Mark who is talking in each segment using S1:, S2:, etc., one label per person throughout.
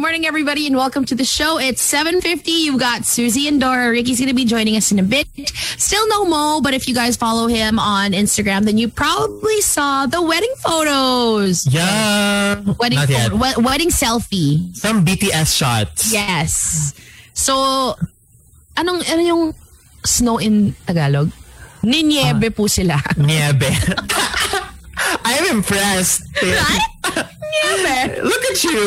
S1: morning, everybody, and welcome to the show. It's 7.50. You've got Susie and Dora. Ricky's going to be joining us in a bit. Still no Mo, but if you guys follow him on Instagram, then you probably saw the wedding photos.
S2: Yeah.
S1: Wedding,
S2: Not yet.
S1: photo- we- wedding selfie.
S2: Some BTS shots.
S1: Yes. So, anong, ano yung snow in Tagalog? Ninyebe po sila.
S2: Niebe. I'm impressed.
S1: Right?
S2: Look at you.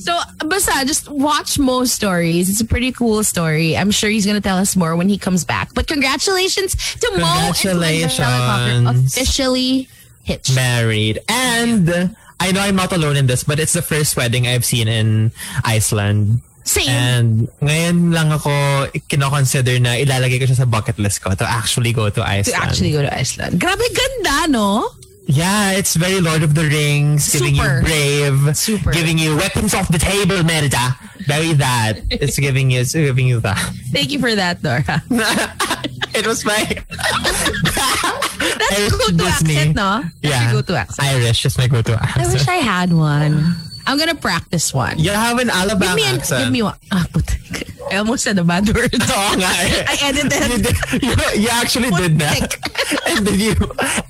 S1: So, basta, just watch Mo's stories. It's a pretty cool story. I'm sure he's gonna tell us more when he comes back. But congratulations to Mo and to
S2: Congratulations.
S1: Officially hitched.
S2: Married. And I know I'm not alone in this, but it's the first wedding I've seen in Iceland.
S1: Same.
S2: And ngayon lang ako kinoconsider na ilalagay ko siya sa bucket list ko to actually go to Iceland.
S1: to actually go to Iceland. Grabe ganda, no?
S2: Yeah, it's very Lord of the Rings, giving
S1: Super.
S2: you brave,
S1: Super.
S2: giving you weapons off the table, Merida. Very that. It's giving you, it's giving you that.
S1: Thank you for that, Dora.
S2: it was my
S1: That's
S2: Irish
S1: go-to accent, no? That's
S2: yeah
S1: your go-to accent.
S2: Irish, just my go-to
S1: I wish. I had one. I'm gonna practice one.
S2: You have an Alabama
S1: Give me, an,
S2: accent.
S1: give me one. Ah, putik. I almost said a bad word.
S2: Oo nga eh.
S1: I edited.
S2: You, did, you, you actually did that. and then you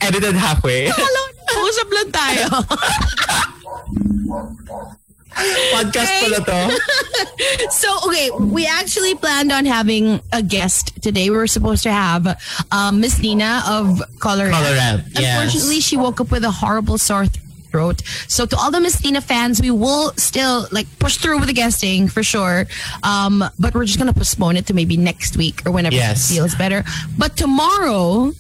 S2: edited halfway.
S1: Hello, usap lang tayo.
S2: Podcast
S1: Okay.
S2: pala to.
S1: So, okay, we actually planned on having a guest today. We were supposed to have um, Miss Nina of Colorado.
S2: Colorado, yes.
S1: Unfortunately, she woke up with a horrible sore throat. So, to all the Miss Nina fans, we will still like push through with the guesting for sure. Um, but we're just gonna postpone it to maybe next week or whenever
S2: Yes.
S1: she feels better. But tomorrow.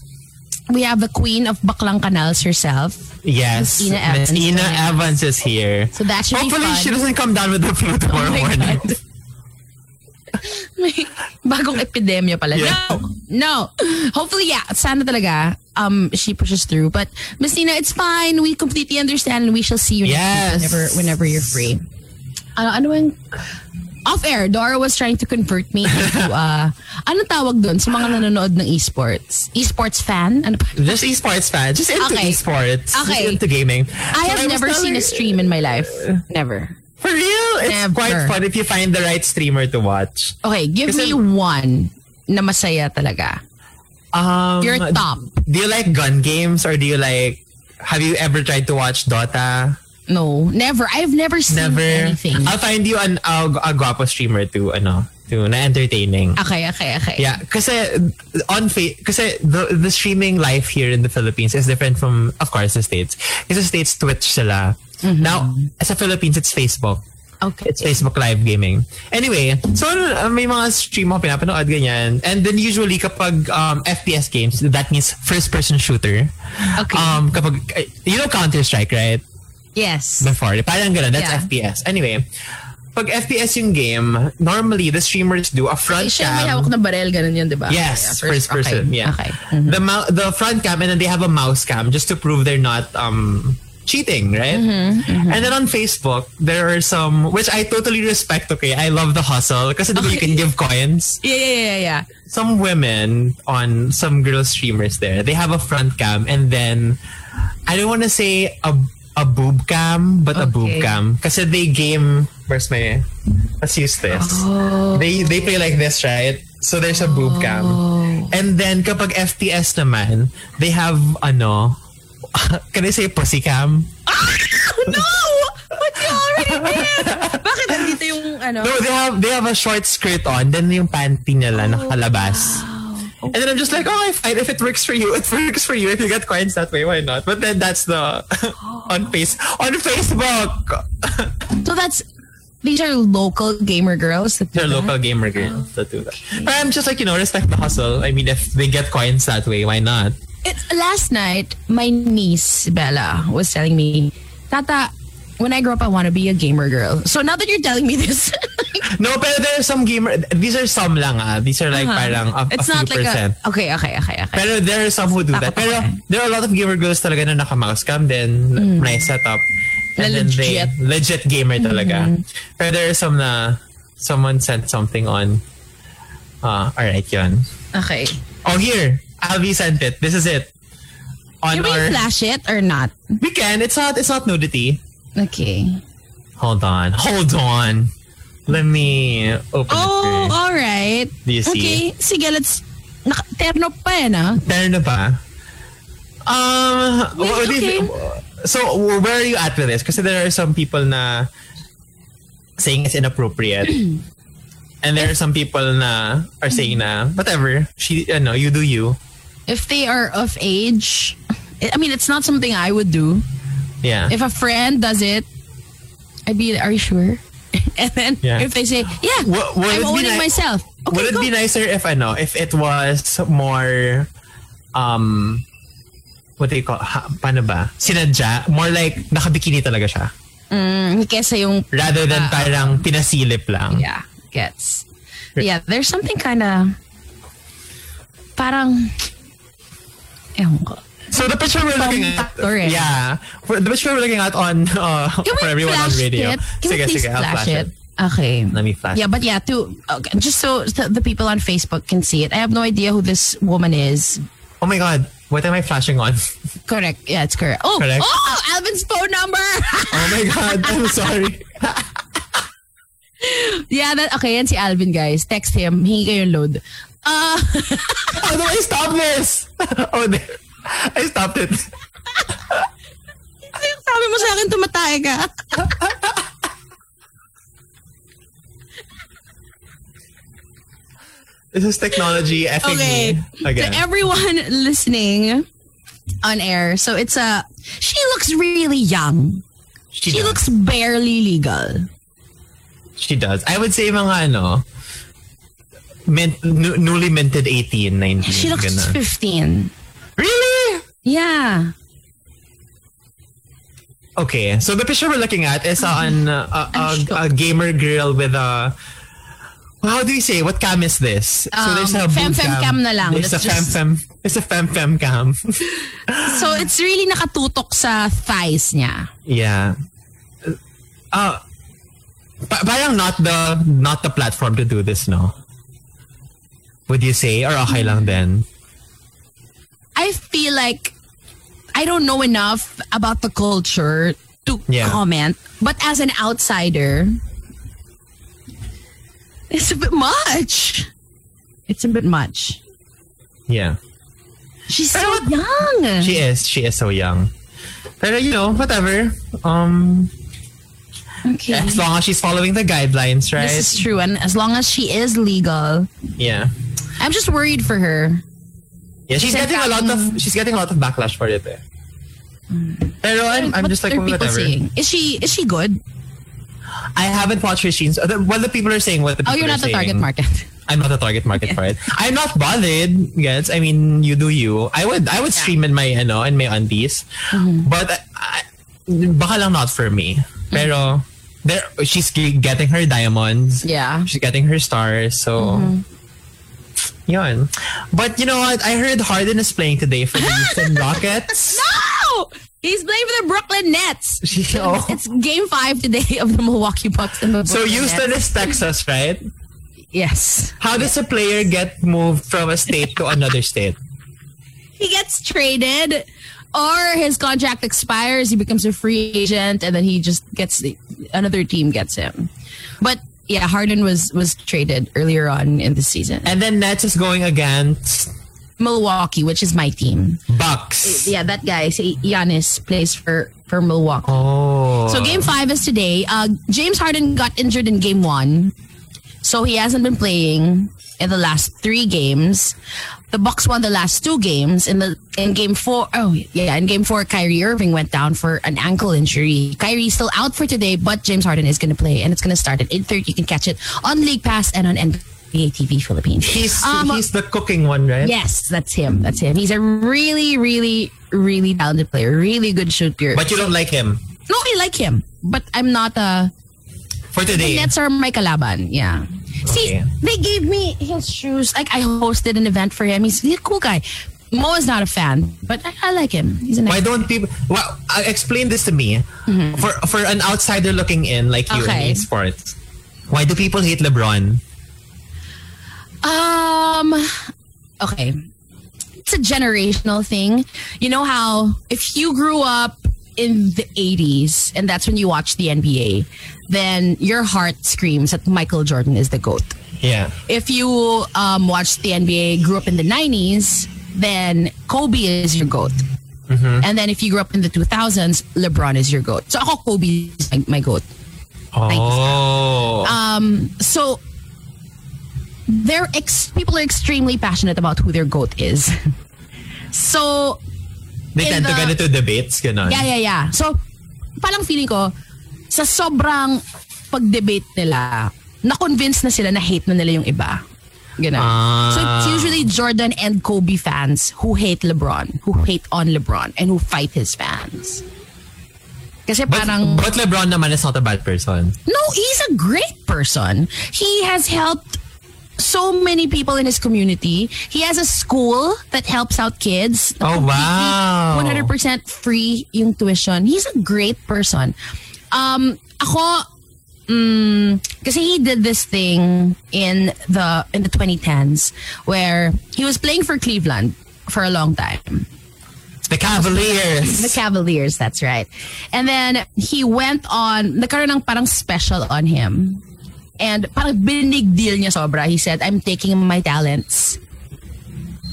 S1: We have the queen of Baklang Canals herself.
S2: Yes.
S1: Miss Ina Evans.
S2: Miss Ina. Evans is here.
S1: So that should be
S2: Hopefully she doesn't come down with the flu tomorrow
S1: Oh
S2: morning.
S1: May bagong epidemia pala.
S2: Yeah.
S1: No, no. Hopefully, yeah. Sana talaga um, she pushes through. But, Miss Nina, it's fine. We completely understand and we shall see you next
S2: Yes.
S1: week whenever, whenever you're free. Ano, ano yung... Off air, Dora was trying to convert me into, uh, ano tawag doon sa mga nanonood ng esports? Esports fan? Ano pa?
S2: Just esports fan. Just into
S1: Okay.
S2: esports.
S1: Okay.
S2: Just into gaming.
S1: I
S2: So
S1: have
S2: was
S1: never seen a stream in my life. Never.
S2: For real? It's
S1: Never.
S2: quite fun if you find the right streamer to watch.
S1: Okay, give
S2: Kasi-
S1: me one na masaya talaga.
S2: Um,
S1: Your top.
S2: Do you like gun games or do you like... Have you ever tried to watch Dota?
S1: No, never. I've never seen
S2: Never.
S1: anything.
S2: I'll find you an, a, a guapo streamer to, ano, to na entertaining.
S1: Okay, okay, okay.
S2: Yeah, kasi on fa- kasi the the streaming life here in the Philippines is different from of course the states. Kasi states Twitch sila. Now, sa Philippines it's Facebook.
S1: Okay.
S2: It's Facebook live gaming. Anyway, so uh, may mga stream ako pinapanood ganyan. And then usually kapag um, FPS games, that means first person shooter.
S1: Okay.
S2: Um kapag uh, you know Counter Strike, right?
S1: yes.
S2: before. Parang ganun. That's
S1: Yeah.
S2: FPS. Anyway, pag FPS yung game, normally the streamers do a front
S1: Siya may
S2: cam.
S1: hawak na barel, ganun yun, di ba?
S2: Yes,
S1: Yeah,
S2: first, person.
S1: Okay.
S2: Yeah.
S1: Okay. Mhm.
S2: The the front cam and then they have a mouse cam just to prove they're not um cheating, right?
S1: Mm-hmm,
S2: And then on Facebook, there are some which I totally respect. Okay, I love the hustle because you can give coins.
S1: Yeah, yeah, yeah, yeah.
S2: Some women on some girl streamers there, they have a front cam and then I don't want to say a a boob cam, but a boob cam because they game. Where's my? Let's use this.
S1: Oh.
S2: They they play like this, right? So there's a boob cam. And then kapag FPS naman, they have ano, can I say pussy cam?
S1: Ah, no! But you already did! Bakit nandito yung ano?
S2: No, they have they have a short skirt on, then yung panty nila nakalabas. And then I'm just like, oh, fine. If it works for you, it works for you. If you get coins that way, why not? But then that's the on face on Facebook.
S1: So that's, these are local gamer girls. That
S2: They're
S1: that?
S2: local gamer girls that do that. But I'm just like, you know, respect the hustle. I mean, if they get coins that way, why not?
S1: It, last night, my niece, Bella, was telling me, Tata, when I grow up, I want to be a gamer girl. So now that you're telling me this,
S2: No, but there are some gamer. These are some lang ah. These are like parang a,
S1: it's
S2: a few
S1: like
S2: percent.
S1: a, okay, okay, okay, okay.
S2: Pero there are some who do that. Pero
S1: eh.
S2: there are a lot of gamer girls talaga na naka-mouse cam then setup.
S1: Na
S2: And then they,
S1: legit. Mm-hmm.
S2: legit gamer talaga. Pero there are some na someone sent something on uh, alright yun.
S1: Okay.
S2: Oh here, Alvi sent it. This is it. On
S1: Can we
S2: our
S1: flash it or not?
S2: we can. It's not it's not nudity.
S1: Okay.
S2: Hold on. Hold on. Let me open
S1: Oh,
S2: it
S1: all right.
S2: Do you see?
S1: Okay, sige, let's... Naka, terno pa.
S2: Meron na ba? Um,
S1: Wait,
S2: what
S1: okay.
S2: so where are you at with this? Because there are some people na saying it's inappropriate. and there are some people na are saying na, whatever, she, ano, you do you.
S1: If they are of age, I mean, it's not something I would do.
S2: Yeah.
S1: If a friend does it, I'd be, are you sure? and then
S2: Yeah.
S1: if they say, yeah,
S2: it
S1: I'm owning
S2: ni-
S1: myself. Okay,
S2: Would it
S1: go.
S2: be nicer if ano, if it was more um what do you call ha, paano ba? Sinadya, more like nakabikini talaga siya
S1: Mm, kesa yung,
S2: rather than
S1: Ah,
S2: parang pinasilip lang.
S1: yeah, gets. Yeah, there's something kind of, parang, ewan ko.
S2: So the picture we're looking at,
S1: eh.
S2: yeah, for, the picture we're looking at on uh, for everyone on radio.
S1: it? Can
S2: sige,
S1: we please
S2: sige,
S1: flash,
S2: flash
S1: it? Okay.
S2: Let me flash.
S1: Yeah, but yeah, to okay, just so the, the people on Facebook can see it. I have no idea who this woman is.
S2: Oh my god, what am I flashing on?
S1: Correct. Yeah, it's correct. Oh,
S2: Correct.
S1: oh, Alvin's phone number.
S2: oh my god, I'm sorry.
S1: yeah, that okay. Yan si Alvin, guys. Text him. Hingi kayo load. Uh,
S2: How do I stop this? oh, there. I stopped it.
S1: sabi mo sa akin, tumatay ka.
S2: This is technology effing
S1: Okay.
S2: me again.
S1: To everyone listening on air, so it's a. She looks really young. She
S2: does.
S1: looks barely legal.
S2: She does. I would say mga ano, mint, nu- newly minted 18, 19.
S1: She looks
S2: ganun.
S1: 15.
S2: Really?
S1: Yeah.
S2: Okay, so the picture we're looking at is on uh, a,
S1: I'm
S2: a, a gamer girl with a. How do you say? What cam is this?
S1: Um, fem-
S2: boob
S1: fem cam na lang.
S2: It's a
S1: Let's
S2: fem
S1: just-
S2: fem. It's a fem fem cam.
S1: So it's really nakatutok sa thighs niya.
S2: yeah. Uh, pa- parang not the not the platform to do this, no. Would you say or okay lang then?
S1: I feel like I don't know enough about the culture to
S2: Yeah.
S1: comment, but as an outsider, it's a bit much. It's a bit much.
S2: Yeah.
S1: She's so young.
S2: She is. She is so young. But you know, whatever. Um,
S1: okay.
S2: as long as she's following the guidelines, right?
S1: This is true. And as long as she is legal,
S2: yeah.
S1: I'm just worried for her.
S2: Yeah, she's
S1: Kasi
S2: getting a lot of she's getting a lot of backlash for it. Eh. Pero I'm, I'm
S1: What
S2: just like
S1: are people
S2: whatever.
S1: saying? Is she is she good?
S2: I haven't watched her scenes. The- What the people are saying, what the
S1: Oh, you're not the
S2: saying.
S1: target market.
S2: I'm not the target market for it. I'm not bothered. Yes, I mean you do you. I would I would stream in my you know in my undies,
S1: Mm-hmm.
S2: but I, baka lang not for me. Pero there she's getting her diamonds.
S1: Yeah.
S2: she's getting her stars. So.
S1: Mm-hmm.
S2: Yun. But you know what? I heard Harden is playing today for the Houston Rockets.
S1: No! He's playing for the Brooklyn Nets.
S2: Oh.
S1: It's game five today of the Milwaukee Bucks and the
S2: So Houston
S1: Nets.
S2: is Texas, right?
S1: Yes.
S2: How does a player get moved from a state to another state?
S1: He gets traded or his contract expires, he becomes a free agent, and then he just gets the, another team gets him. But yeah, Harden was was traded earlier on in the season.
S2: And then Nets is going against
S1: Milwaukee, which is my team.
S2: Bucks.
S1: Yeah, that guy, Giannis plays for for Milwaukee.
S2: Oh.
S1: So game five is today. Uh, James Harden got injured in game one, so he hasn't been playing in the last three games. The Bucks won the last two games. In the in game four, oh yeah, in game four, Kyrie Irving went down for an ankle injury. Kyrie's still out for today, but James Harden is going to play, and it's going to start at eight thirty. You can catch it on League Pass and on NBA TV Philippines.
S2: He's
S1: Um,
S2: he's the cooking one, right?
S1: Yes, that's him. That's him. He's a really, really, really talented player. Really good shooter.
S2: But you don't like him
S1: no, I like him, but I'm not a.
S2: for
S1: The
S2: today.
S1: Nets are my kalaban. Yeah. See,
S2: Okay.
S1: they gave me his shoes. Like I hosted an event for him. He's, he's a cool guy. Mo is not a fan, but I, I like him. He's a nice.
S2: Why don't people? Well, uh, explain this to me. For for an outsider looking in, like you
S1: Mm-hmm. Okay.
S2: in sports, why do people hate LeBron?
S1: Um. Okay. It's a generational thing. You know how if you grew up in the 80s and that's when you watch the NBA, then your heart screams that Michael Jordan is the GOAT.
S2: Yeah.
S1: If you um, watched the NBA, grew up in the 90s, then Kobe is your GOAT. And then if you grew up in the 2000s, LeBron is your GOAT. So ako, Kobe is my, my GOAT.
S2: Oh.
S1: Um, so they're ex- people are extremely passionate about who their goat is. so
S2: they tend to
S1: the-
S2: get into debates, ganon.
S1: yeah, yeah, yeah. So parang feeling ko sa sobrang pag-debate nila, na-convince na sila na hate na nila yung iba. Ganun.
S2: Ah.
S1: So it's usually Jordan and Kobe fans who hate LeBron, who hate on LeBron, and who fight his fans. Kasi
S2: But,
S1: parang...
S2: but LeBron naman is not a bad person.
S1: No, he's a great person. He has helped so many people in his community. He has a school that helps out kids.
S2: Oh, wow.
S1: 100% free yung tuition. He's a great person. Um, ako, kasi he did this thing in the in the 2010s where he was playing for Cleveland for a long time.
S2: The Cavaliers.
S1: The Cavaliers, that's right. And then he went on, nagkaroon ng parang special on him. And parang binig deal niya sobra. He said, I'm taking my talents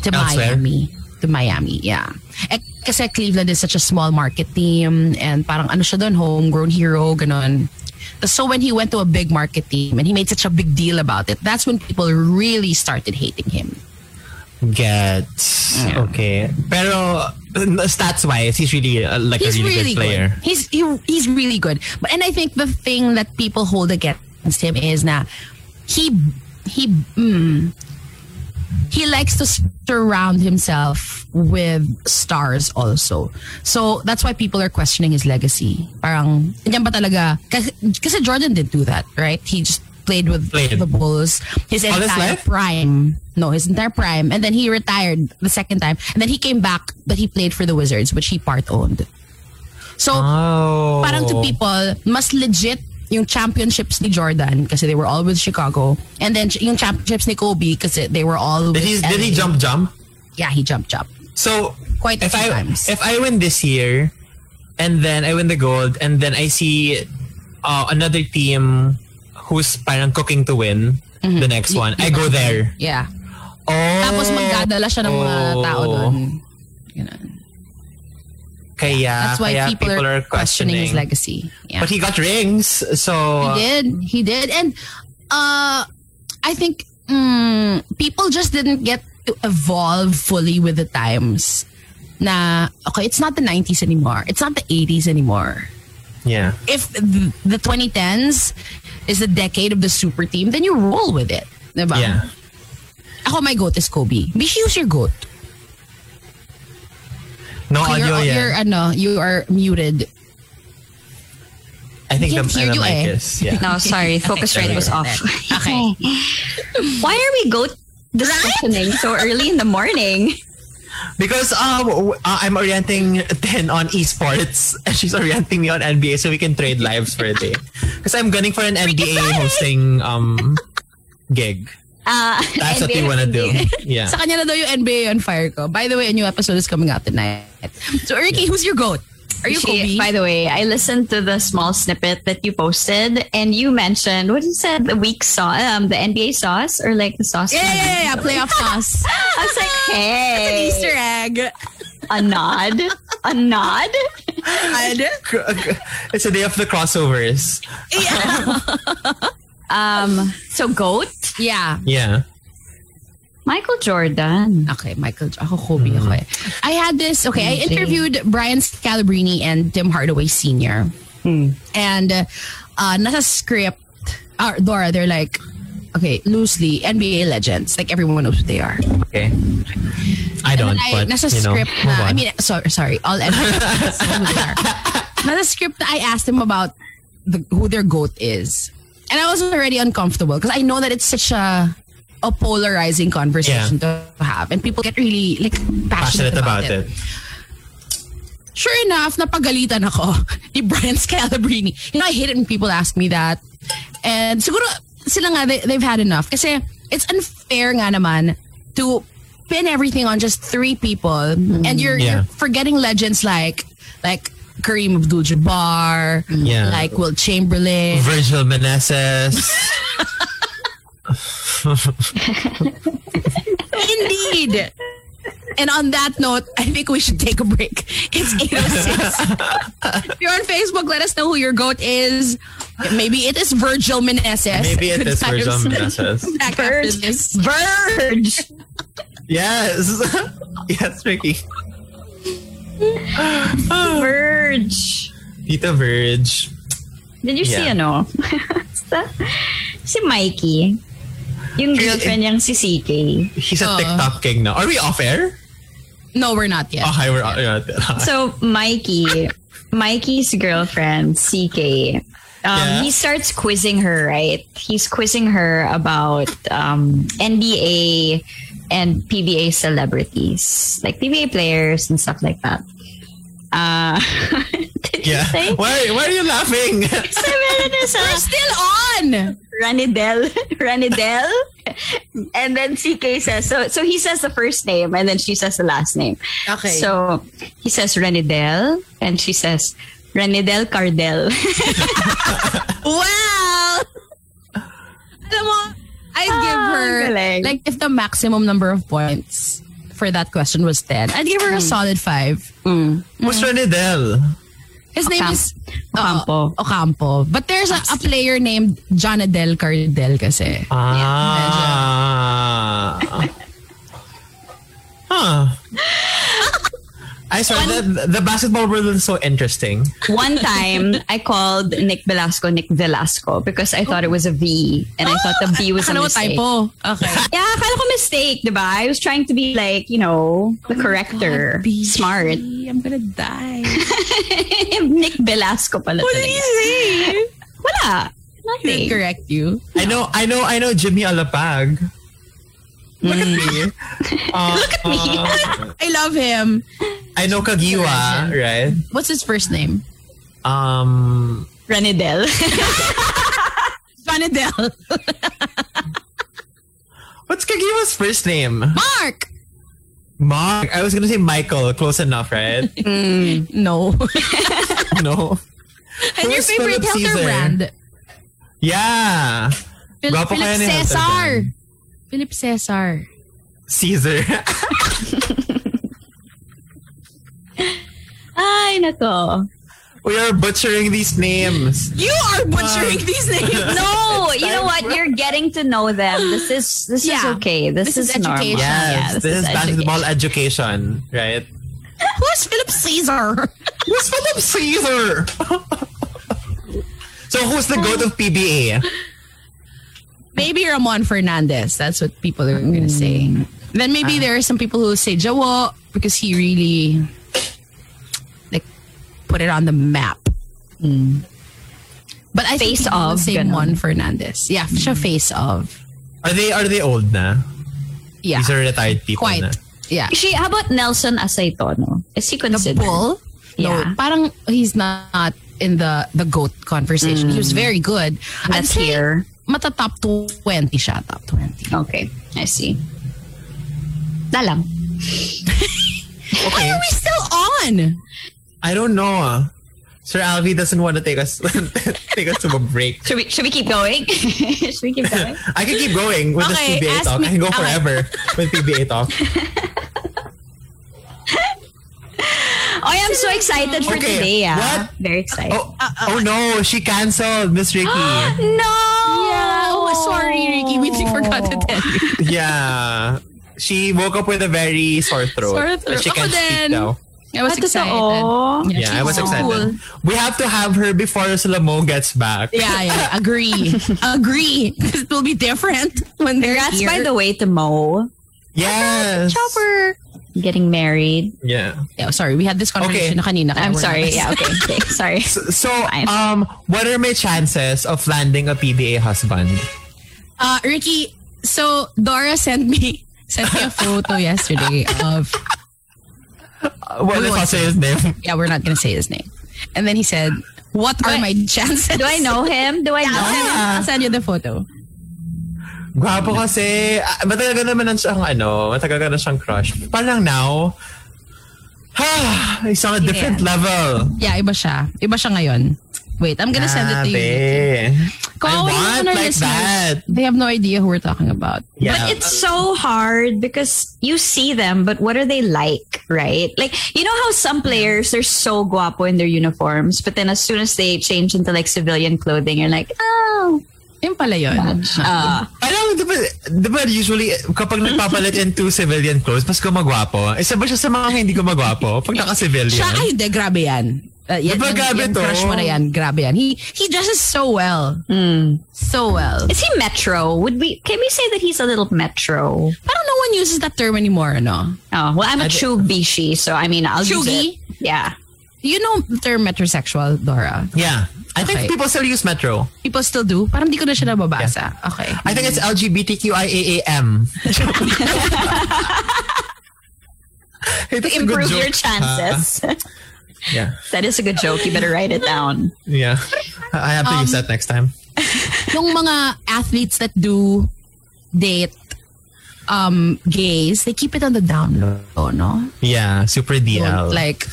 S1: to
S2: Elsewhere?
S1: Miami. To Miami, yeah. Eh, kasi Cleveland is such a small market team and parang ano siya doon, homegrown hero, ganon. So when he went to a big market team and he made such a big deal about it, that's when people really started hating him.
S2: Gets.
S1: Yeah.
S2: Okay. Pero stats wise, he's really uh, like
S1: he's
S2: a really,
S1: really
S2: good player.
S1: good. He's he, he's really good. But and I think the thing that people hold against him is na he he mm, he likes to surround himself with stars also. So that's why people are questioning his legacy. Parang yan ba talaga? Kasi, Jordan did do that, right? He just played with
S2: Played.
S1: the Bulls his
S2: All his
S1: entire
S2: life?
S1: prime. No, his entire prime. And then he retired the second time. And then he came back, but he played for the Wizards, which he part owned. So,
S2: Oh.
S1: parang to people, mas legit yung championships ni Jordan kasi they were all with Chicago. And then yung championships ni Kobe kasi they were all with
S2: Did he did he
S1: LA.
S2: jump jump?
S1: Yeah, he jumped jump.
S2: So
S1: Quite a
S2: if
S1: few
S2: I
S1: times.
S2: if I win this year, and then I win the gold, and then I see uh, another team who's parang cooking to win
S1: Mm-hmm.
S2: the next one, I go there.
S1: Yeah.
S2: Oh,
S1: Tapos magdadala siya ng mga tao doon. Ganun.
S2: Kaya,
S1: That's why
S2: kaya
S1: people, are questioning his legacy. Yeah.
S2: But he got rings, so
S1: He did. He did. And uh, I think mm, people just didn't get to evolve fully with the times. Na, okay, it's not the 90s anymore. It's not the 80s anymore.
S2: yeah.
S1: If th- the 2010s is the decade of the super team, then you roll with it. Diba?
S2: Yeah.
S1: Ako, my goat is Kobe. Bishi, who's your goat?
S2: No
S1: you're,
S2: audio yan.
S1: you're, ano, you are muted.
S2: I think
S1: can't
S2: the,
S1: hear
S2: the
S1: you
S2: mic
S1: eh.
S2: is. Yeah.
S3: No, sorry. Focusrite was off.
S1: Okay.
S3: Why are we goat discussioning so early in the morning?
S2: Because um, uh, I'm orienting Ten on esports and she's orienting me on NBA so we can trade lives for a day. Because I'm gunning for an NBA hosting um gig.
S3: Uh,
S2: That's what
S3: NBA
S2: we want to do. Yeah.
S1: Sa kanya na daw yung NBA on fire ko. By the way, a new episode is coming out tonight. So, Ricky, who's your goat? Are you
S3: She-
S1: Kobe?
S3: by the way, I listened to the small snippet that you posted, and you mentioned what did you said the weak sauce, um, the NBA sauce, or like the sauce.
S1: yeah, yeah, yeah, yeah, playoff sauce.
S3: I was like, hey,
S1: Easter egg.
S3: a nod, a nod.
S2: It's a day of the crossovers.
S3: Um, so goat,
S1: Yeah.
S2: Yeah.
S3: Michael Jordan.
S1: Okay, Michael. Ako Kobe ako eh. I had this, okay, I interviewed Brian Scalabrine and Tim Hardaway Sr. And uh, uh, nasa script, uh, Dora, they're like, okay, loosely, NBA legends. Like everyone knows who they are.
S2: Okay. I
S1: And
S2: don't,
S1: then I,
S2: but
S1: nasa
S2: you
S1: script
S2: move
S1: na, I mean, sorry, sorry, all evidence know who they are. Nasa script I asked him about the, who their goat is. And I was already uncomfortable because I know that it's such a a polarizing conversation to have. And people get really like passionate,
S2: passionate about it.
S1: Sure enough, napagalitan ako ni Brian Scalabrine. You know, I hate it when people ask me that. And siguro, sila nga, they, they've had enough. Kasi it's unfair nga naman to pin everything on just three people. And you're,
S2: Yeah.
S1: you're forgetting legends like, like Kareem Abdul-Jabbar,
S2: Yeah.
S1: like Wilt Chamberlain.
S2: Vergel Meneses.
S1: Indeed. And on that note, I think we should take a break. It's 8.06. if you're on Facebook, let us know who your goat is. Maybe it is Vergel Meneses.
S2: Maybe it
S1: Good
S2: is Vergel
S1: times.
S2: Meneses.
S1: Back.
S3: Verge.
S2: Yes. yes, Ricky.
S3: Verge.
S2: Tita Verge.
S3: Did you see
S2: Yeah.
S3: ano? Sa- si Mikey. Yung
S2: He's-
S3: girlfriend niyang si CK.
S2: He's a
S1: Uh.
S2: TikTok king now. Are we off air?
S1: No, we're not yet.
S2: Okay, we're off air.
S3: So Mikey, Mikey's girlfriend, CK, um,
S2: Yeah.
S3: he starts quizzing her, right? He's quizzing her about um, NBA and PBA celebrities, like PBA players and stuff like that. Uh, did you
S2: yeah.
S3: say?
S2: Why, why are you laughing?
S3: Sabi na sa
S1: We're still on!
S3: Ranidel, Ranidel, and then CK says so. So he says the first name, and then she says the last name.
S1: Okay.
S3: So he says Ranidel, and she says Ranidel Cardell.
S1: Wow! Alam mo, I'd give
S3: Ah,
S1: her,
S3: galing.
S1: like, if the maximum number of points for that question was 10, I'd give her a solid 5.
S2: Who's Renidel?
S1: His name
S3: Ocam-
S1: is
S3: Ocampo.
S1: uh, Ocampo. But there's a, a player named Jonadel Cardel kasi.
S2: Ah. Huh. I saw that the basketball world is so interesting.
S3: One time, I called Nick Velasco Nick Velasco because I thought it was a V, and I thought the V was a
S1: Ano
S3: mistake.
S1: typo? Okay.
S3: Yeah, akala ko mistake, diba? I was trying to be like, you know, the corrector.
S1: B.
S3: Smart.
S1: I'm gonna die.
S3: Nick Velasco pala
S1: What did
S3: talaga.
S1: he say?
S3: Wala.
S1: He
S3: Nothing.
S1: didn't correct you.
S2: I know, I know, I know Jimmy Alapag. Look at me. Uh,
S3: Look at me.
S1: I love him.
S2: I know Caguioa, right?
S1: What's his first name?
S2: Um,
S3: Ranidel.
S1: Jonadel.
S2: what's Caguioa's first name?
S1: Mark!
S2: Mark. I was gonna say Michael. Close enough, right?
S1: No.
S2: no.
S1: and your favorite
S2: Philip
S1: healther
S2: Cezar?
S1: brand?
S2: Yeah.
S1: Phil-
S2: Gwapo
S1: Philip
S2: kaya Cezar.
S1: Philip Cezar.
S2: Cezar.
S3: Ay, nako.
S2: we are butchering these names.
S1: You are butchering these names.
S3: No, you know what? You're getting to know them. This is this is okay. This,
S1: This
S3: is,
S1: is
S3: normal.
S1: education.
S2: Yes,
S3: Yeah,
S2: this, is
S3: education.
S2: basketball education, right?
S1: Who's Philip Cezar?
S2: Who's Philip Cezar? so who's the goat of PBA?
S1: Maybe Ramon Fernandez. That's what people are going to say. Mm. Then maybe ah. there are some people who say Jawo because he really like put it on the map. But I
S3: Face
S1: think
S3: of,
S1: say
S3: ganun.
S1: Mon Fernandez. Yeah, siya face of.
S2: Are they are they old na?
S1: Yeah,
S2: These are retired people
S1: quite.
S2: na.
S1: Yeah.
S3: Actually, how about Nelson Aceitono? Is he
S1: The
S3: considered?
S1: bull. No,
S3: Yeah.
S1: parang he's not in the the goat conversation. He was very good. I'd
S3: That's
S1: say
S3: here.
S1: Mata top 20 siya, top 20.
S3: Okay, I see. Na lang.
S1: Why
S2: Okay.
S1: are we still on?
S2: I don't know. ah. Sir Alvi doesn't want to take us take us to a break.
S3: Should we should we keep going? should we keep going?
S2: I can keep going with
S1: Okay,
S2: this PBA talk.
S1: me-
S2: I can go
S1: okay.
S2: forever with PBA talk.
S3: Oh, I'm so excited for
S2: Okay,
S3: today. Ah.
S2: what?
S3: Very excited.
S2: Oh, oh no, she canceled Miss Ricky.
S3: no!
S1: Yeah. Oh, sorry, Ricky. We forgot to tell you.
S2: yeah. She woke up with a very sore throat.
S1: Sore throat.
S2: She can't speak
S1: din.
S2: now.
S1: I was
S3: Ah,
S1: excited.
S3: totoo?
S2: Yeah, I was
S1: she's
S2: excited.
S1: cool.
S2: We have to have her before Salamo gets back.
S1: Yeah, yeah. Agree. Agree. Because it will be different when they're
S3: Congrats,
S1: here.
S3: by the way, to Mo.
S2: Yes.
S1: Chopper.
S3: Getting married.
S2: Yeah.
S1: Yeah, sorry. We had this conversation na kanina.
S3: I'm sorry.
S1: not-
S3: Yeah, okay. okay. Sorry.
S2: So,
S3: Fine.
S2: um, what are my chances of landing a PBA husband?
S1: Uh, Ricky, so Dora sent me sent me a photo yesterday of
S2: Uh, if I
S1: was
S2: say his name?
S1: yeah, we're not gonna say his name. And then he said, "What are
S3: I-
S1: my chances?"
S3: Do I know him? Do I know
S1: I'll
S3: him?
S1: send, I'll send you the photo.
S2: Gwapo kasi. ah, Matagal ka naman na siyang ano, matagal ka na siyang crush. Parang now, He's on a different level.
S1: Yeah, iba siya. Iba siya ngayon. Wait, I'm gonna send it to you. Kawawa
S2: I want like
S1: listeners.
S2: that.
S1: They have no idea who we're talking about.
S2: Yeah.
S3: But it's so hard because you see them, but what are they like, right? Like, you know how some players, they're so guapo in their uniforms, but then as soon as they change into like civilian clothing, you're like, oh,
S1: Yun pala yun.
S3: uh,
S2: Alam, di ba, di ba usually kapag nagpapalit into civilian clothes, mas gumagwapo. Isa ba siya sa mga hindi gumagwapo pag naka-civilian?
S1: Siya, ay, hindi, grabe yan. Uh, yan,
S2: Diba
S1: yan,
S2: grabe
S1: yan,
S2: to?
S1: Crush mo na yan. Grabe yan. He, he dresses so well. So well.
S3: is he metro? Would we, can we say that he's a little metro?
S1: Parang no one uses that term anymore, no?
S3: Oh, well, I'm a true bishi, so I mean, I'll use
S1: Chugi?
S3: it. Yeah.
S1: You know the term metrosexual, Dora?
S2: Yeah. I think
S1: Okay.
S2: people still use Metro.
S1: People still do? Parang di ko na siya nababasa. Okay.
S2: I think it's LGBTQIAAM. hey, that's good
S3: Improve your
S2: joke.
S3: chances.
S2: Yeah.
S3: that is a good joke. You better write it down.
S2: Yeah. I have to use
S1: Um,
S2: that next time.
S1: Yung mga athletes that do date um gays, they keep it on the down low, no?
S2: Yeah. Super DL.
S1: Like,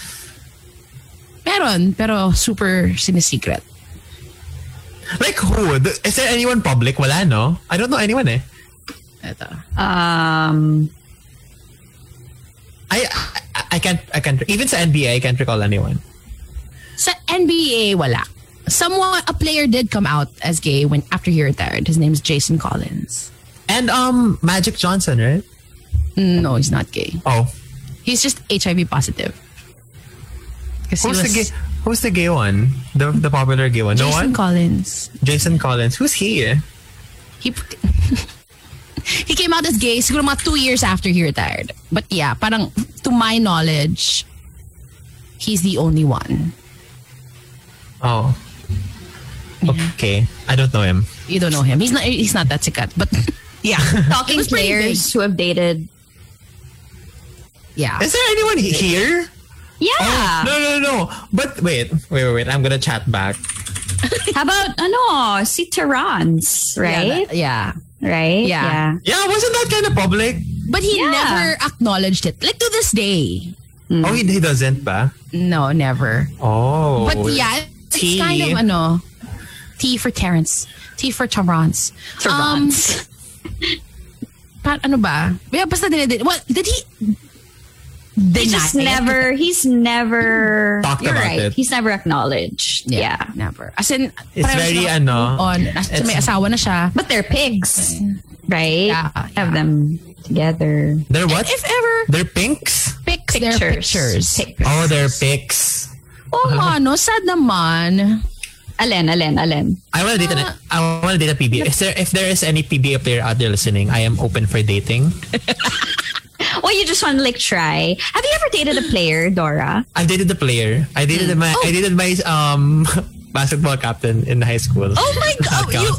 S1: meron, pero super sinisecret.
S2: like who? Is there anyone public? Wala, no? I don't know anyone eh.
S1: Ito.
S3: Um,
S2: I, I, I can't, I can't, even sa NBA, I can't recall anyone.
S1: Sa NBA, wala. Someone, a player did come out as gay when after he retired. His name's Jason Collins.
S2: And um, Magic Johnson, right?
S1: No, he's not gay.
S2: Oh.
S1: He's just HIV positive.
S2: Who's
S1: was
S2: the gay? Who's the gay one? The the popular gay one? No
S1: Jason
S2: one.
S1: Collins.
S2: Jason Collins. Who's he?
S1: He he came out as gay siguro mga two years after he retired. But yeah, parang to my knowledge, he's the only one.
S2: Oh. Okay. I don't know him.
S1: You don't know him. He's not. He's not that sikat. But yeah,
S3: talking
S1: was
S3: players who have dated.
S1: yeah.
S2: Is there anyone here?
S3: Yeah.
S2: Oh, no, no, no. But wait, wait, wait, wait. I'm gonna chat back.
S3: How about ano, si Terrance,
S1: Yeah,
S3: right?
S1: that- yeah.
S3: Right?
S1: Yeah.
S2: Yeah, wasn't that kind of public?
S1: But he
S3: Yeah.
S1: never acknowledged it. Like to this day.
S2: Oh, he, he doesn't ba?
S1: No, never.
S2: Oh.
S1: But yeah, it's
S2: T.
S1: kind of ano. T for Terrence. T for Terrance. Um,
S3: Terrance.
S1: pa, ano ba? Yeah, basta dinedid. Well, did he?
S3: He just never, he's never, mm-hmm.
S2: Talked
S3: you're
S2: about
S3: right.
S2: it.
S3: He's never acknowledged. Yeah.
S1: Never. As in,
S2: It's
S1: parang
S2: very,
S1: siya
S2: ano,
S1: On, as in, may
S2: it's-
S1: asawa na siya.
S3: But they're pigs, mm-hmm. right?
S1: Yeah,
S3: Have them together.
S2: They're what?
S1: If ever,
S2: They're pinks?
S1: pics, they're pictures.
S3: Pictures.
S2: Oh, they're pics.
S1: Oh, ano, sad naman.
S3: Alen, Alen, Alen.
S2: I want to date an, ah. I want to date a PBA. Is there if there is any PBA player out there listening, I am open for dating.
S3: Or you just want to like try. Have you ever dated a player, Dora?
S2: I dated a player. I dated
S1: Hmm.
S2: my I dated my um basketball captain in high school.
S1: Oh my god, you,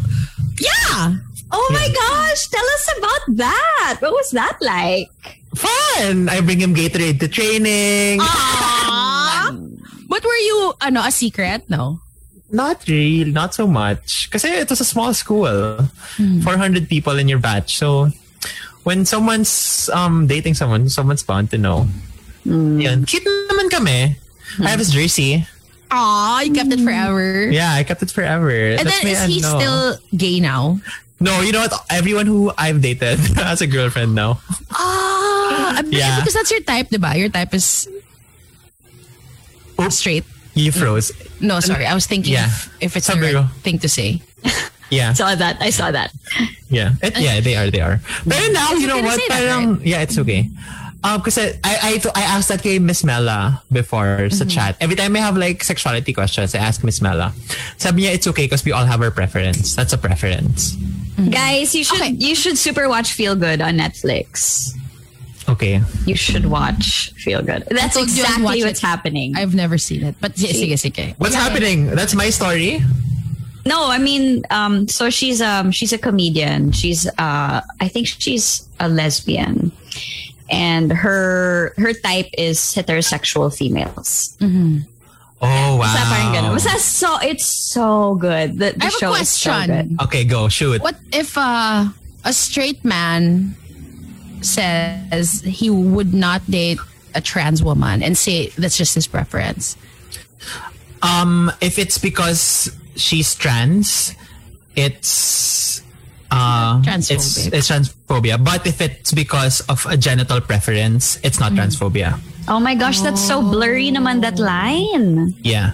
S1: yeah.
S3: Oh my gosh, tell us about that. What was that like?
S2: Fun! I bring him Gatorade to training.
S1: Aww. But were you, ano, a secret? No.
S2: Not real, not so much. Kasi it was a small school.
S1: Hmm.
S2: 400 people in your batch. So, when someone's um dating someone, someone's bound to know.
S1: Hmm.
S2: Yun. Cute naman kami. I have his jersey.
S1: Aw, you kept it forever.
S2: Yeah, I kept it forever.
S1: And
S2: That's
S1: then is he
S2: ano.
S1: still gay now?
S2: No, you know what? Everyone who I've dated has a girlfriend now.
S1: Ah,
S2: Yeah.
S1: because that's your type, diba? Your type is straight.
S2: You froze.
S1: No, sorry. I was thinking
S2: Yeah.
S1: if, if it's
S2: Sabi
S1: right thing to say.
S2: Yeah.
S3: Saw that. I saw that.
S2: Yeah. It, yeah, they are, they are. But now, you know
S1: okay to
S2: what?
S1: say that,
S2: Parang, yeah, it's okay. Um, kasi I, I, I asked that kay Miss Mela before sa chat. Every time I have like sexuality questions, I ask Miss Mela. Sabi niya, it's okay because we all have our preference. That's a preference.
S3: Guys, you should
S1: Okay.
S3: you should super watch Feel Good on Netflix.
S2: Okay.
S3: You should watch Feel Good. That's
S1: told you I'd
S3: exactly what's
S1: it.
S3: happening.
S1: I've never seen it. But sige, sige, sige.
S2: What's happening? That's my story.
S3: No, I mean, um, so she's um she's a comedian. She's uh I think she's a lesbian, and her her type is heterosexual females.
S2: Oh, wow.
S3: Basta parang ganun. Basta so it's so good. The, the
S1: I have a
S3: show is so
S1: question.
S3: good.
S2: Okay, go. Shoot.
S1: What if uh, a straight man says he would not date a trans woman and say that's just his preference?
S2: Um, if it's because she's trans, it's uh,
S1: Transphobic.
S2: it's it's transphobia. But if it's because of a genital preference, it's not transphobia.
S3: Oh my gosh, that's so blurry naman that line.
S2: Yeah.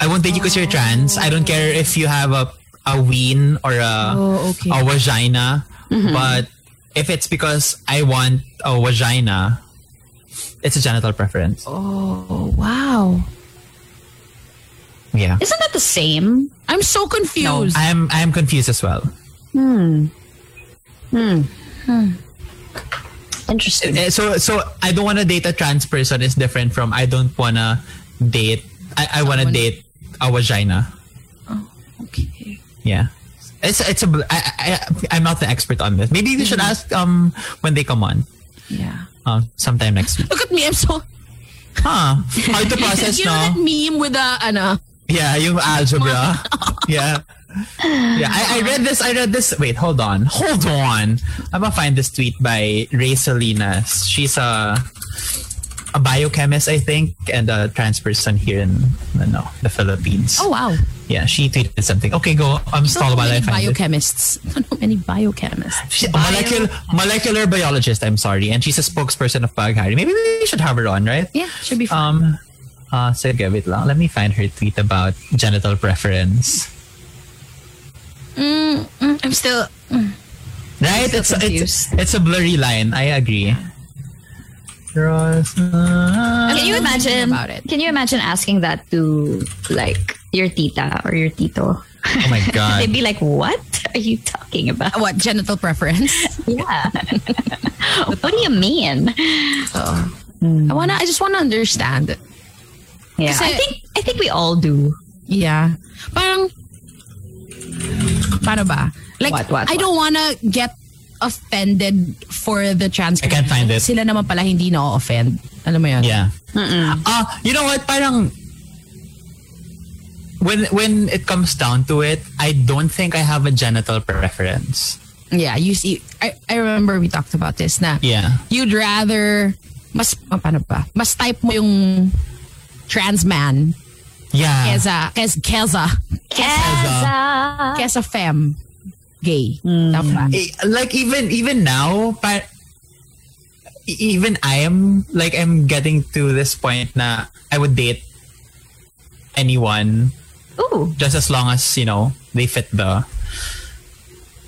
S2: I won't date you because you're trans. I don't care if you have a a ween or a
S1: Oh, okay.
S2: a vagina. But if it's because I want a vagina, it's a genital preference.
S1: Oh, wow.
S2: Yeah.
S3: Isn't that the same?
S1: I'm so confused.
S2: No, I'm I'm confused as well. Hmm. Hmm. hmm.
S3: Interesting.
S2: Eh, So so I don't want to date a trans person is different from I don't want to date I, I want to date a vagina.
S1: Oh, okay.
S2: Yeah. It's it's a bl- I, I I'm not the expert on this. Maybe we should ask um when they come on.
S1: Yeah.
S2: Uh, sometime next week.
S1: Look at me. I'm so.
S2: Huh. Hard to process,
S1: You know that meme with the ano?
S2: Yeah, yung algebra. yeah. Yeah, I, I read this. I read this. Wait, hold on. Hold on. I'm gonna find this tweet by Rey Salinas. She's a a biochemist, I think, and a trans person here in no, the Philippines.
S1: Oh wow.
S2: Yeah, she tweeted something. Okay, go. I'm
S1: So
S2: stall while I find it.
S1: biochemists. So many biochemists.
S2: She, molecular, molecular biologist, I'm sorry. And she's a spokesperson of Bahaghari. Maybe we should have her on, right?
S1: Yeah, should be fun.
S2: Um, uh, sige, wait lang. Let me find her tweet about genital preference.
S1: Mm, mm, I'm still.
S2: Right?
S3: still
S2: It's, it's,
S3: confused.
S2: it's a blurry line. I agree.
S3: Can you
S1: I'm
S3: imagine?
S1: about it.
S3: Can you imagine asking that to like your tita or your tito?
S2: Oh my God.
S3: They'd be like, "What are you talking about?"
S1: What genital preference?
S3: Yeah. what do you mean?
S1: So I wanna. I just wanna understand.
S3: Yeah,
S1: Kasi-
S3: I think I think we all do.
S1: Yeah. Parang. Paano ba? Like,
S3: What, what,
S1: I
S3: what?
S1: don't wanna get offended for the trans
S2: I can't find it.
S1: Sila naman pala hindi na-offend. Alam mo yun?
S2: Yeah. Ah, you know what? Parang when when it comes down to it, I don't think I have a genital preference.
S1: Yeah, you see, I, I remember we talked about this na
S2: Yeah.
S1: you'd rather, mas, oh, paano ba? Mas type mo yung trans man
S2: Yeah.
S1: kesa, kesa, kesa,
S3: Kesa.
S1: kesa femme gay. Tama.
S2: Eh, like even even now pa, e- even I am like I'm getting to this point na I would date anyone
S3: Ooh.
S2: just as long as you know they fit the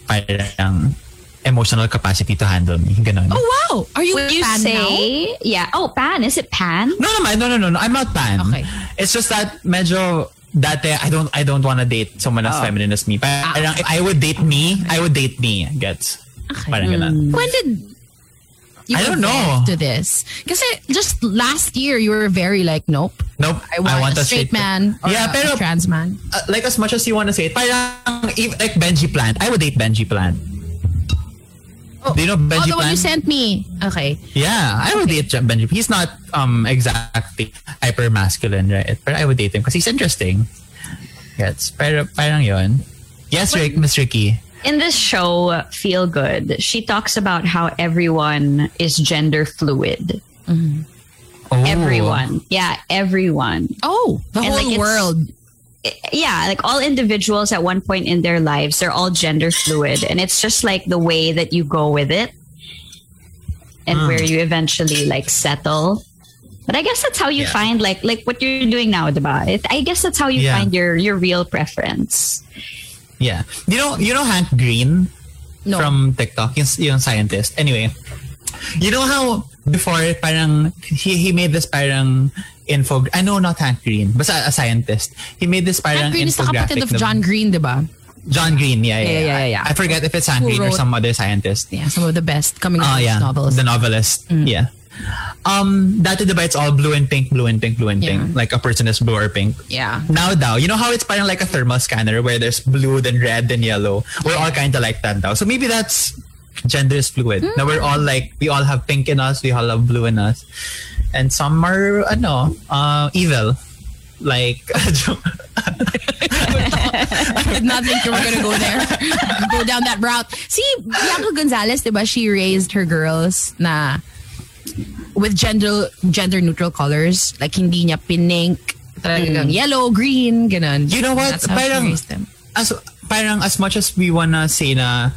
S2: parang emotional capacity to handle me ganun.
S1: Oh wow! Are you
S3: Would you
S1: fan now?
S3: say? Yeah. Oh, pan. Is it pan?
S2: no no no no no no I'm not pan
S1: Okay.
S2: it's just that medyo dati I don't I don't want to date someone as
S3: Oh.
S2: feminine as me parang if I would date me I would date me gets Okay. parang ganun
S1: When did you
S2: I don't know.
S1: to this? Kasi just last year you were very like, nope.
S2: nope
S1: I want, a straight, man or
S2: yeah
S1: a,
S2: pero
S1: a trans man.
S2: uh, like as much as you want to say it, parang if, like Benji Plant, I would date Benji Plant. Do you know
S1: Oh,
S2: Benji
S1: the one you sent me. Okay.
S2: yeah, I would date Benji. He's not um exactly hyper masculine, right? But I would date him because he's interesting. Yes, pero parang yon. Yes, Rick, Miss Ricky.
S3: In this show, Feel Good, she talks about how everyone is gender fluid.
S2: Oh.
S3: Everyone. Yeah, everyone.
S1: Oh, the
S3: And,
S1: whole
S3: like, it's-
S1: world.
S3: Yeah, like all individuals at one point in their lives, they're all gender fluid. And it's just like the way that you go with it and
S2: Mm.
S3: where you eventually like settle. But I guess that's how you
S2: Yeah.
S3: find like like what you're doing now, diba? I guess that's how you
S2: Yeah.
S3: find your your real preference.
S2: Yeah. You know, you know Hank Green
S1: No.
S2: from TikTok, yung, yung scientist. Anyway, you know how before parang he, he made this parang info I know not Hank Green, but a, a scientist. He made this parang
S1: Hank Green is the kapatid of John Green, di ba?
S2: John Green, yeah, yeah,
S1: Yeah,
S2: yeah.
S1: yeah, yeah.
S2: I, I forget if it's Hank Green or some other scientist.
S1: Yeah, some of the best coming
S2: Oh
S1: out
S2: yeah,
S1: novels.
S2: the novelist. Yeah. Um, dati diba it's all blue and pink, blue and pink, blue and
S1: Yeah.
S2: pink. Like a person is blue or pink.
S1: yeah.
S2: Now daw, you know how it's parang like a thermal scanner where there's blue, then red, then yellow. We're all kind of like that now. So maybe that's gender is fluid. Now we're all like, we all have pink in us, we all have blue in us. And some are, ano, uh, evil. Like,
S1: I did not think you were gonna go there. go down that route. See, Bianca Gonzalez, di ba, she raised her girls na with gender gender neutral colors. Like hindi niya pink, talagang yellow, green, ganun.
S2: You know what?
S1: That's how she
S2: Parang,
S1: raised them.
S2: as, parang as much as we wanna say na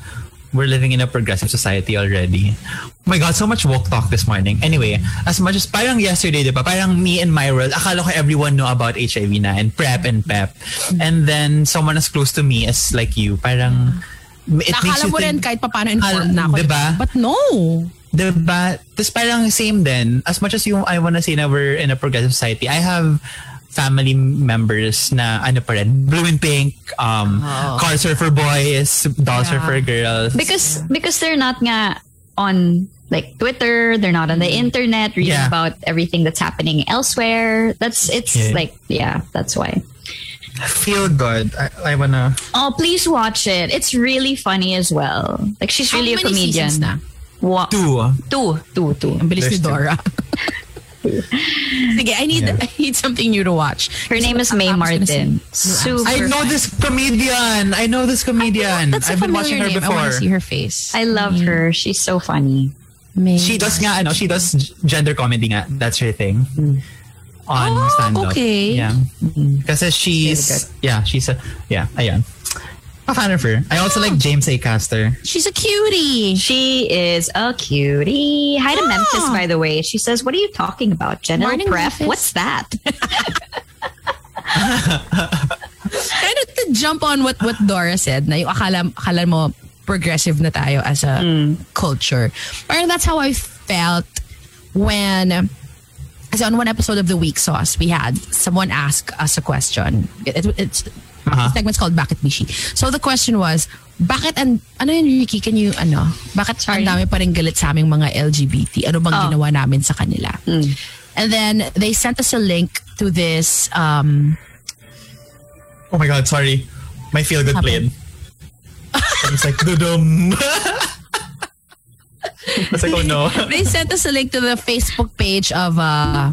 S2: we're living in a progressive society already. Oh my God, so much woke talk this morning. Anyway, as much as parang yesterday, di ba? Parang me and my world, akala ko everyone know about HIV na and PrEP and PEP. And then someone as close to me as like you, parang it makes
S1: Nakala
S2: you
S1: mo rin
S2: think,
S1: kahit paano informed na ako.
S2: Diba?
S1: But no.
S2: Diba? Tapos parang same then. As much as you, I wanna say na we're in a progressive society, I have family members na ano pa rin, blue and pink, um, cars are for boys, dolls are for girls.
S3: because because they're not nga on like Twitter, they're not on the internet reading
S2: Yeah.
S3: about everything that's happening elsewhere. That's it's
S2: Yeah.
S3: like yeah, that's why.
S2: feel good. I, I wanna...
S3: Oh, please watch it. It's really funny as well. Like she's
S1: How
S3: really a
S1: many
S3: comedian.
S1: seasons na?
S3: Wa-
S2: Two.
S3: two, two, two.
S1: Ang bilis ni
S2: two.
S1: Dora. Sige, I need
S2: Yeah.
S1: I need something new to watch.
S3: Her name is Mae
S1: I was gonna say-
S3: Martin. Super.
S2: I know this comedian. I know this comedian.
S1: That's a
S2: I've been watching her
S1: familiar name. I want to see her face.
S3: I love her. She's so funny.
S1: Mae-
S2: She does nga, ano, she does gender comedy nga. That's her thing. On
S1: Oh,
S2: stand-up.
S1: okay.
S2: Yeah. Mm-hmm. Kasi she's, yeah, she's a, yeah, ayan. A fan of her. I also like James A. Caster.
S1: She's a cutie.
S3: She is a cutie. Hi to
S1: Ah.
S3: Memphis, by the way. She says, "What are you talking about, genital
S1: Morning,
S3: prep?
S1: Memphis.
S3: What's that?"
S1: kind of to jump on what what Dora said na yung akala, akala mo progressive na tayo as a culture. Parang that's how I felt when kasi on one episode of the Week Sauce, we had someone ask us a question. It, it- it's
S2: Uh-huh.
S1: segment's called Bakit Mishi. So the question was, bakit and ano yun Ricky, can you ano, bakit ang dami pa rin galit sa aming mga LGBT? Ano bang
S3: Oh.
S1: ginawa namin sa kanila? And then they sent us a link to this um
S2: Oh my God, sorry. My feel good played.
S1: Happened.
S2: It's like, dudum. It's like, oh no.
S1: they sent us a link to the Facebook page of uh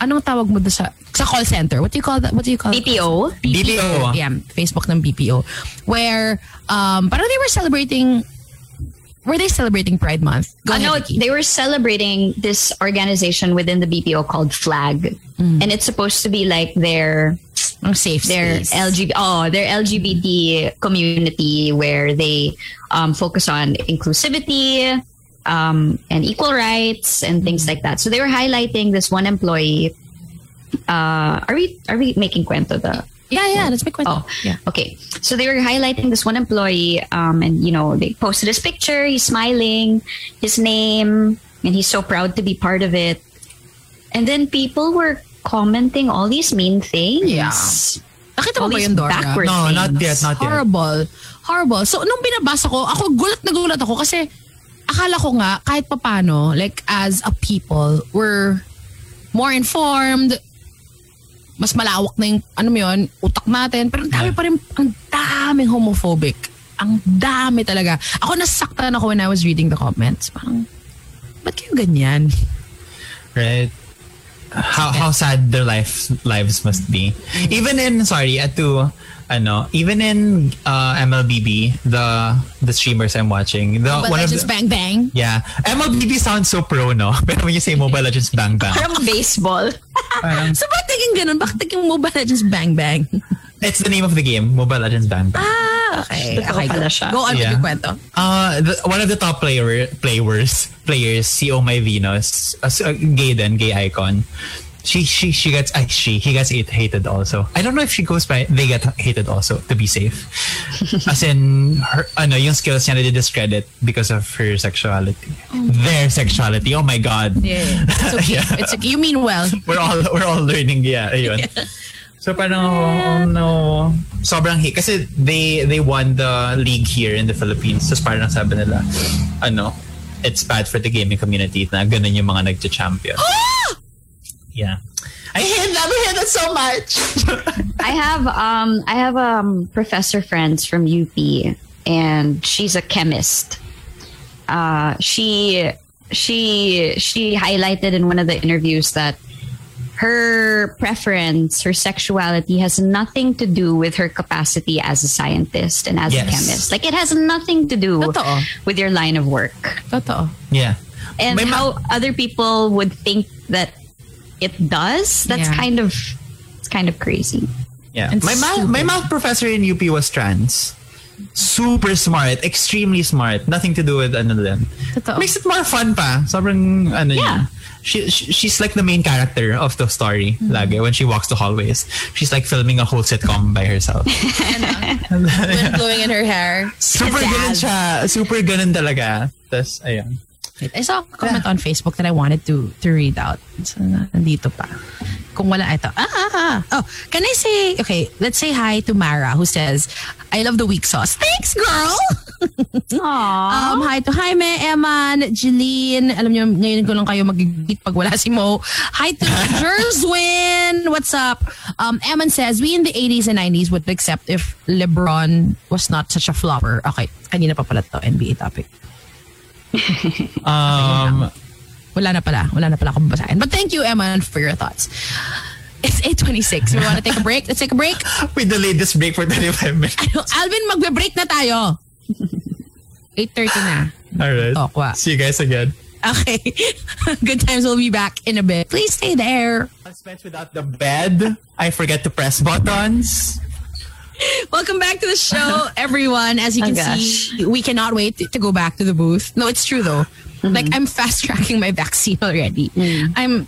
S1: anong tawag mo doon sa sa call center. What do you call that? What do you call it?
S3: BPO.
S2: BPO.
S1: Yeah, Facebook ng BPO. Where um parang they were celebrating were they celebrating Pride Month? Go
S3: Uh, no,
S1: Vicky.
S3: they were celebrating this organization within the BPO called Flag, and it's supposed to be like their
S1: Ang safe
S3: their
S1: space.
S3: LGBT oh their LGBT community where they um, focus on inclusivity um, and equal rights and things like that. So they were highlighting this one employee. Uh, are we are we making cuento the
S1: yeah, yeah, let's make
S3: Oh,
S1: Yeah.
S3: Okay. So they were highlighting this one employee, um, and you know they posted his picture. He's smiling, his name, and he's so proud to be part of it. And then people were commenting all these mean things.
S1: Yeah. Nakita mo
S3: All
S1: ba
S3: these
S1: yun, Dora?
S3: backward
S2: No, not
S3: things.
S2: yet, not yet.
S1: Horrible. Horrible. So, nung binabasa ko, ako gulat na gulat ako kasi akala ko nga, kahit papano, like as a people, we're more informed, mas malawak na yung, ano yun, utak natin. Pero ang dami pa rin, ang daming homophobic. Ang dami talaga. Ako nasaktan ako when I was reading the comments. Parang, ba't kayo ganyan?
S2: right? How how sad their lives lives must be. Even in sorry, at to ano, even in uh, MLBB, the the streamers I'm watching, the
S1: But
S2: one of the,
S1: bang bang.
S2: yeah, MLBB sounds so pro, no? Pero when you say Mobile Legends Bang Bang,
S3: From baseball.
S2: parang,
S1: So, ba't naging ganun? Bakit naging Mobile Legends bang bang?
S2: it's the name of the game, Mobile Legends Bang Bang.
S1: Ah, okay.
S3: Totoo
S1: okay
S3: pala
S1: go.
S3: siya.
S1: Go on with
S2: Yeah.
S1: your kwento.
S2: Uh, the, one of the top player players players, si Oh My Venus, uh, uh, gay then gay icon. She she she gets uh, she he gets hate, hated also. I don't know if she goes by they get hated also to be safe. As in her ano yung skills niya discredit because of her sexuality. Their sexuality. Oh my god.
S1: Yeah. It's okay.
S2: Yeah.
S1: It's okay. You mean well.
S2: we're all we're all learning yeah ayun so parang oh no sobrang hate kasi they they won the league here in the Philippines so parang sabi nila ano it's bad for the gaming community na ganun yung mga nagcha-champion yeah I hate that I hate that so much
S3: I have um I have um professor friends from UP and she's a chemist. Uh she she she highlighted in one of the interviews that her preference, her sexuality has nothing to do with her capacity as a scientist and as
S2: Yes.
S3: a chemist. Like it has nothing to do
S1: Totoo.
S3: with your line of work.
S1: Totoo.
S2: yeah
S3: and
S2: My ma-
S3: how other people would think that it does. That's
S1: Yeah.
S3: kind of it's kind of crazy.
S2: Yeah.
S1: And
S2: My math, my math professor in UP was trans. Super smart, extremely smart. Nothing to do with ano din.
S1: Totoo.
S2: Makes it more fun pa. Sobrang ano
S3: Yeah.
S2: niya. She, she she's like the main character of the story mm-hmm. lagi when she walks the hallways. She's like filming a whole sitcom by herself.
S1: Wind blowing in her hair.
S2: Super ganun siya. Super ganun talaga. Tapos, ayun.
S1: I saw a comment on Facebook that I wanted to to read out. So, na- nandito pa. Kung wala ito. Ah, ah, ah. Oh, can I say, okay, let's say hi to Mara who says, I love the weak sauce. Thanks, girl! Um, hi to Jaime, Eman, Jeline. Alam niyo, ngayon ko lang kayo magigit pag wala si Mo. Hi to Jerswin. What's up? Um, Eman says, we in the 80s and 90s would accept if LeBron was not such a flopper. Okay, kanina pa pala to, NBA topic.
S2: Um,
S1: Wala na pala. Wala na pala akong basahin. But thank you, Emma, for your thoughts. It's 8.26. We want to take a break? Let's take a break.
S2: we delayed this break for 25 minutes.
S1: Alvin, magbe-break na tayo. 8.30 na.
S2: Alright.
S1: Talk, wa.
S2: See you guys again.
S1: Okay. Good times. We'll be back in a bit. Please stay there.
S2: Husbands without the bed. I forget to press buttons.
S1: Welcome back to the show, everyone. As you
S3: Oh,
S1: can
S3: gosh.
S1: see, we cannot wait to, to go back to the booth. No, it's true though. Mm-hmm. Like, I'm fast tracking my vaccine already. Mm. I'm...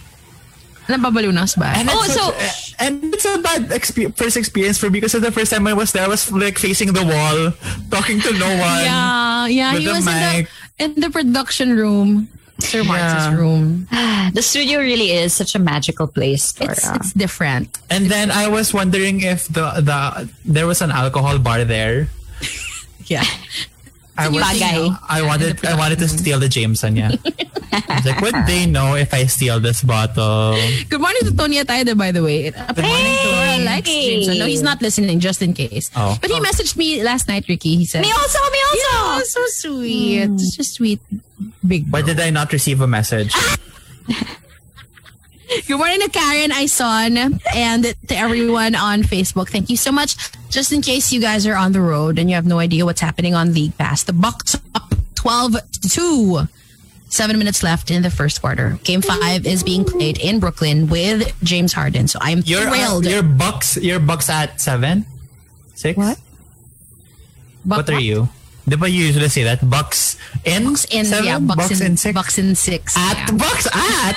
S1: Nababalo na ba?
S2: And
S3: Oh,
S2: it's
S3: so-
S2: such- and it's a bad expe- first experience for me because the first time I was there, I was like facing the wall, talking to no one.
S1: Yeah, yeah. He
S2: the
S1: was in the, in the production room. Sir Marx's
S2: Yeah.
S1: room.
S3: the studio really is such a magical place. For,
S1: It's,
S3: uh,
S1: it's different.
S2: And then I was wondering if the the there was an alcohol bar there.
S1: Yeah.
S2: I was,
S3: Bagay.
S2: I wanted I wanted to steal the Jameson, yeah. I was like, would they know if I steal this bottle?
S1: Good morning to Tony Ataide, by the way. Apparently, Dora likes Jameson. No, he's not listening, just in case.
S2: Oh.
S1: But he oh. messaged me last night, Ricky. He said,
S3: me also, me also.
S1: Oh, so sweet. Hmm. It's just sweet. Big
S2: Why
S1: bro.
S2: did I not receive a message?
S1: Good morning to Karen Ison and to everyone on Facebook. Thank you so much. Just in case you guys are on the road and you have no idea what's happening on League Pass, the Bucks up 12 to 2. Seven minutes left in the first quarter. Game five is being played in Brooklyn with James Harden. So I'm
S2: Your uh,
S1: thrilled.
S2: your bucks your bucks at seven, six.
S1: What?
S2: What are you? Di ba you usually say that? Bucks in
S1: Bucks in
S2: seven?
S1: yeah, Bucks, in,
S2: six?
S1: Bucks in six.
S2: at
S1: yeah.
S2: Bucks at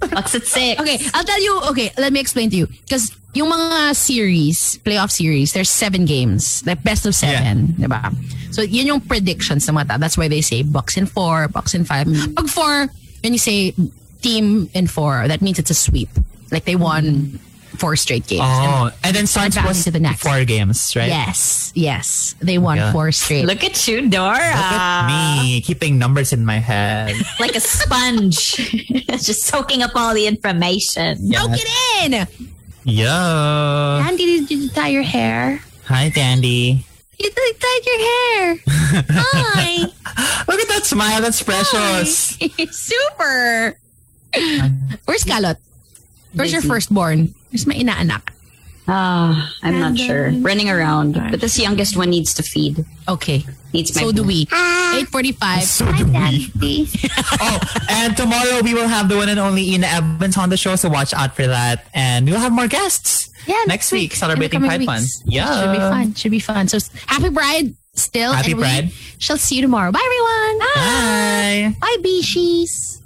S3: Bucks at six.
S1: Okay, I'll tell you. Okay, let me explain to you. Because yung mga series, playoff series, there's seven games. Like best of seven. Diba? So yun yung predictions ng mga tao. That's why they say Bucks in four, Bucks in five. Pag four, when you say team in four, that means it's a sweep. Like they won four straight games.
S2: Oh, and then Suns
S1: advancing
S2: was
S1: to the next.
S2: four games, right?
S1: Yes, yes. They won
S2: Yeah.
S1: four straight.
S3: Look at you, Dora.
S2: Look at me keeping numbers in my head.
S3: Like a sponge. Just soaking up all the information.
S1: Soak it in!
S2: Yeah.
S1: Andy, did you tie your hair?
S2: Hi, Tandy.
S1: You tied your hair. Hi.
S2: Look at that smile. That's precious.
S1: Super. Where's Calot? Where's your firstborn? Where's my inaanak?
S3: Ah, I'm not sure. Running around. But this youngest one needs to feed.
S1: Okay.
S3: Needs my
S1: So do we. 8.45.
S2: So do we. oh, and tomorrow we will have the one and only Ina Evans on the show, so watch out for that. And we'll have more guests.
S1: Yeah,
S2: next week,
S1: in the
S2: celebrating Pride Month. Yeah.
S1: Should be fun. Should be fun. So happy Pride still.
S2: Happy
S1: and we
S2: Pride.
S1: shall see you tomorrow. Bye, everyone.
S2: Bye.
S1: Bye, Bishies.